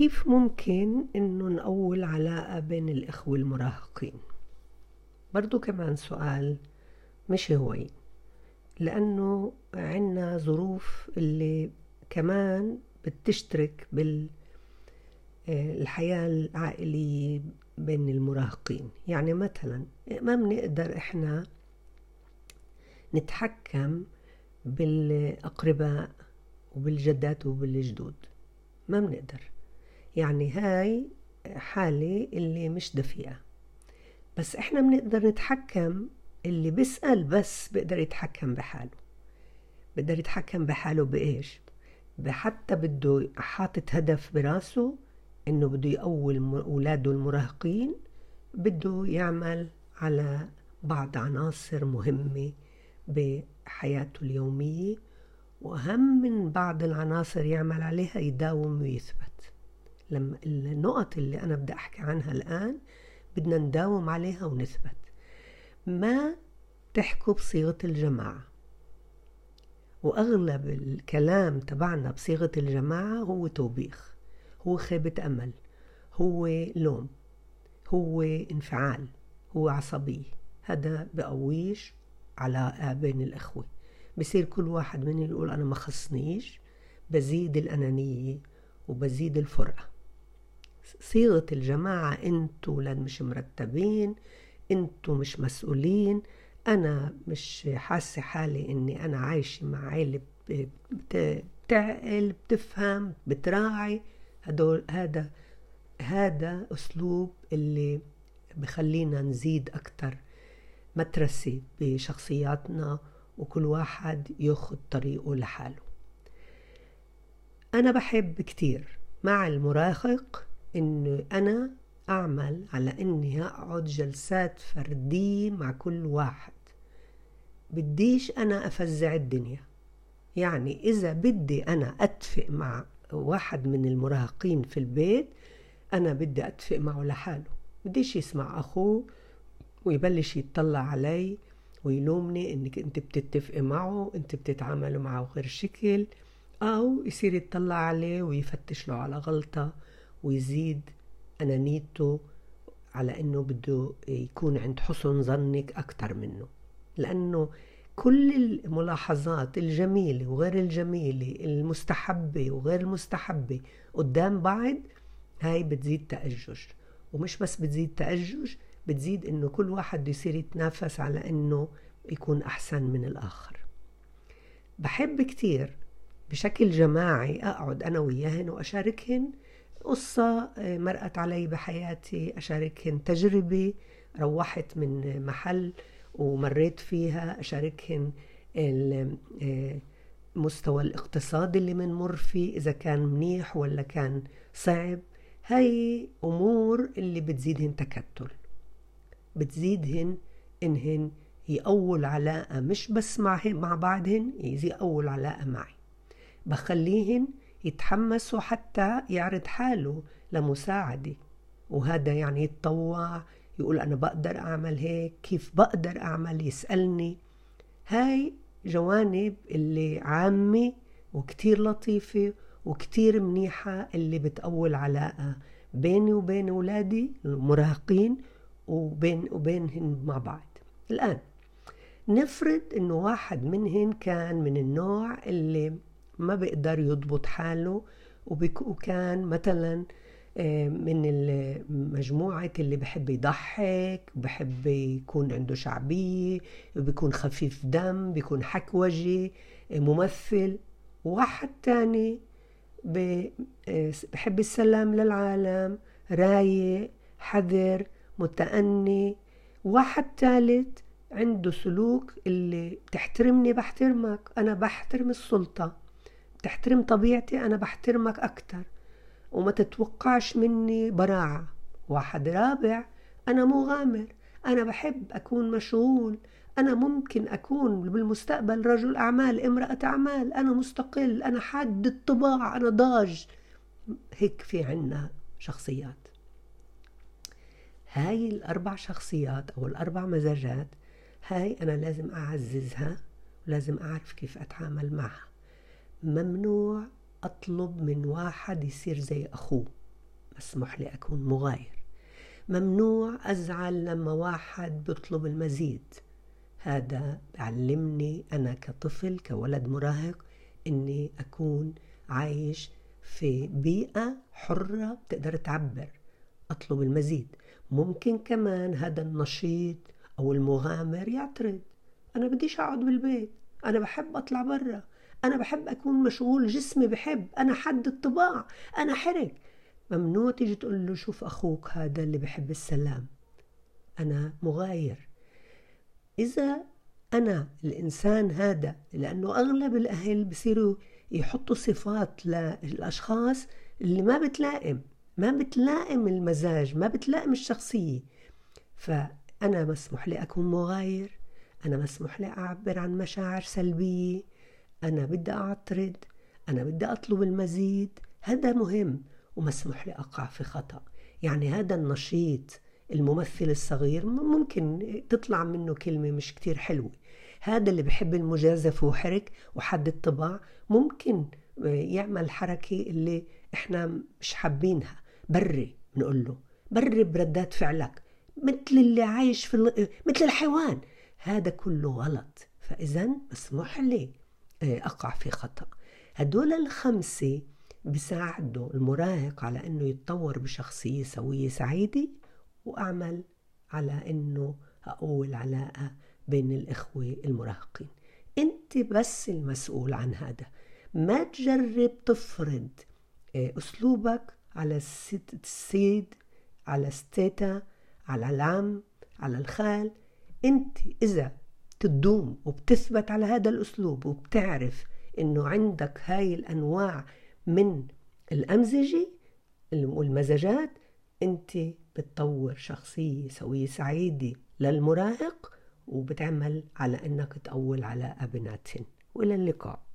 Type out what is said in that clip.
كيف ممكن إنه نقول علاقة بين الإخوة المراهقين؟ برضو كمان سؤال مش هوين لأنه عنا ظروف اللي كمان بتشترك بالحياة العائلية بين المراهقين. يعني مثلا ما بنقدر إحنا نتحكم بالأقرباء وبالجدات وبالجدود. ما بنقدر. يعني هاي حالة اللي مش دفيئة. بس إحنا بنقدر نتحكم اللي بيسأل بس بيقدر يتحكم بحاله. بيقدر يتحكم بحاله بإيش؟ حتى بده حاطط هدف براسه إنه بده يقوي أولاده المراهقين بده يعمل على بعض عناصر مهمة بحياته اليومية وأهم من بعض العناصر يعمل عليها يداوم ويثبت. لما النقط اللي أنا بدي أحكي عنها الآن بدنا نداوم عليها ونثبت. ما تحكوا بصيغة الجماعة؟ وأغلب الكلام تبعنا بصيغة الجماعة هو توبيخ هو خيبة أمل هو لوم هو انفعال هو عصبية. هذا بقويش علاقة بين الأخوة. بصير كل واحد منهم يقول أنا ما خصنيش بزيد الأنانية وبزيد الفرقة. صيغة الجماعة أنتوا ولاد مش مرتبين أنتوا مش مسؤولين أنا مش حاسة حالي إني أنا عايشة مع عيلة بتعقل بتفهم بتراعي. هدول هذا هذا أسلوب اللي بخلينا نزيد أكتر مترسة بشخصياتنا وكل واحد ياخد طريقه لحاله. أنا بحب كتير مع المراهق إنه أنا أعمل على إني أقعد جلسات فردية مع كل واحد. بديش أنا أفزع الدنيا. يعني إذا بدي أنا أتفق مع واحد من المراهقين في البيت أنا بدي أتفق معه لحاله. بديش يسمع أخوه ويبلش يتطلع علي ويلومني إنك أنت بتتفقي معه أنت بتتعاملوا معه غير شكل أو يصير يتطلع عليه ويفتش له على غلطة. ويزيد أنانيته على إنه بده يكون عند حسن ظنك أكتر منه. لأنه كل الملاحظات الجميلة وغير الجميلة المستحبة وغير المستحبة قدام بعض هاي بتزيد تأجج. ومش بس بتزيد تأجج بتزيد إنه كل واحد يصير يتنافس على إنه يكون أحسن من الآخر. بحب كتير بشكل جماعي أقعد أنا وياهن وأشاركهن قصة مرقت علي بحياتي أشاركهن تجربة روحت من محل ومريت فيها أشاركهن المستوى الاقتصادي اللي منمر فيه إذا كان منيح ولا كان صعب. هاي أمور اللي بتزيدهن تكتل. بتزيدهن إنهن يقووا علاقة مش بس مع مع بعضهن يقووا علاقة معي. بخليهن يتحمسوا حتى يعرض حاله لمساعدة. وهذا يعني يتطوع يقول أنا بقدر أعمل هيك كيف بقدر أعمل؟ يسألني. هاي جوانب اللي عامة وكتير لطيفة وكتير منيحة اللي بتقوي العلاقة بيني وبين أولادي المراهقين وبين وبينهن مع بعض. الآن نفرض إنه واحد منهن كان من النوع اللي ما بيقدر يضبط حاله وكان مثلا من المجموعة اللي بحب يضحك بحب يكون عنده شعبية بيكون خفيف دم بيكون حكوجي ممثل. واحد تاني بحب السلام للعالم رايق حذر متأني. واحد ثالث عنده سلوك اللي بتحترمني بحترمك. أنا بحترم السلطة. بتحترم طبيعتي أنا بحترمك أكتر. وما تتوقعش مني براعة. واحد رابع أنا مغامر. أنا بحب أكون مشغول. أنا ممكن أكون بالمستقبل رجل أعمال امرأة أعمال. أنا مستقل أنا حاد الطباع أنا ضاج. هيك في عنا شخصيات. هاي الأربع شخصيات أو الأربع مزاجات هاي أنا لازم أعززها ولازم أعرف كيف أتعامل معها. ممنوع أطلب من واحد يصير زي أخوه. مسموح لي أكون مغاير. ممنوع أزعل لما واحد بيطلب المزيد. هذا بعلمني أنا كطفل كولد مراهق إني أكون عايش في بيئة حرة بتقدر تعبر أطلب المزيد. ممكن كمان هذا النشيط أو المغامر يعترض. أنا بديش أقعد بالبيت. أنا بحب أطلع برا. أنا بحب أكون مشغول جسمي بحب أنا حد الطباع أنا حرك ممنوع تيجي تقول له شوف أخوك هذا اللي بحب السلام. أنا مغاير. إذا أنا الإنسان هذا لأنه أغلب الأهل بصيروا يحطوا صفات للأشخاص اللي ما بتلائم. ما بتلائم المزاج ما بتلائم الشخصية. فأنا مسموح لي أكون مغاير أنا مسموح لي أعبر عن مشاعر سلبية. أنا بدي أعترض أنا بدي أطلب المزيد. هذا مهم ومسموح لي أقع في خطأ. يعني هذا النشيط الممثل الصغير ممكن تطلع منه كلمة مش كتير حلوة. هذا اللي بحب المجازفة وحرك وحد الطباع. ممكن يعمل حركة اللي إحنا مش حابينها. بري بنقول له. بري بردات فعلك. مثل اللي عايش في مثل الحيوان. هذا كله غلط. فإذا مسموح لي أقع في خطأ. هدول الخمسة بساعدوا المراهق على أنه يتطور بشخصية سوية سعيدة وأعمل على أنه أقوي العلاقة بين الإخوة المراهقين. أنت بس المسؤول عن هذا. ما تجرب تفرض آه، أسلوبك على السيد على الستيتا على العم على الخال. أنت إذا تدوم وبتثبت على هذا الأسلوب وبتعرف أنه عندك هاي الأنواع من الأمزجة والمزجات أنت بتطور شخصية سوية سعيدة للمراهق وبتعمل على أنك تقول على أبناتهن. وإلى اللقاء.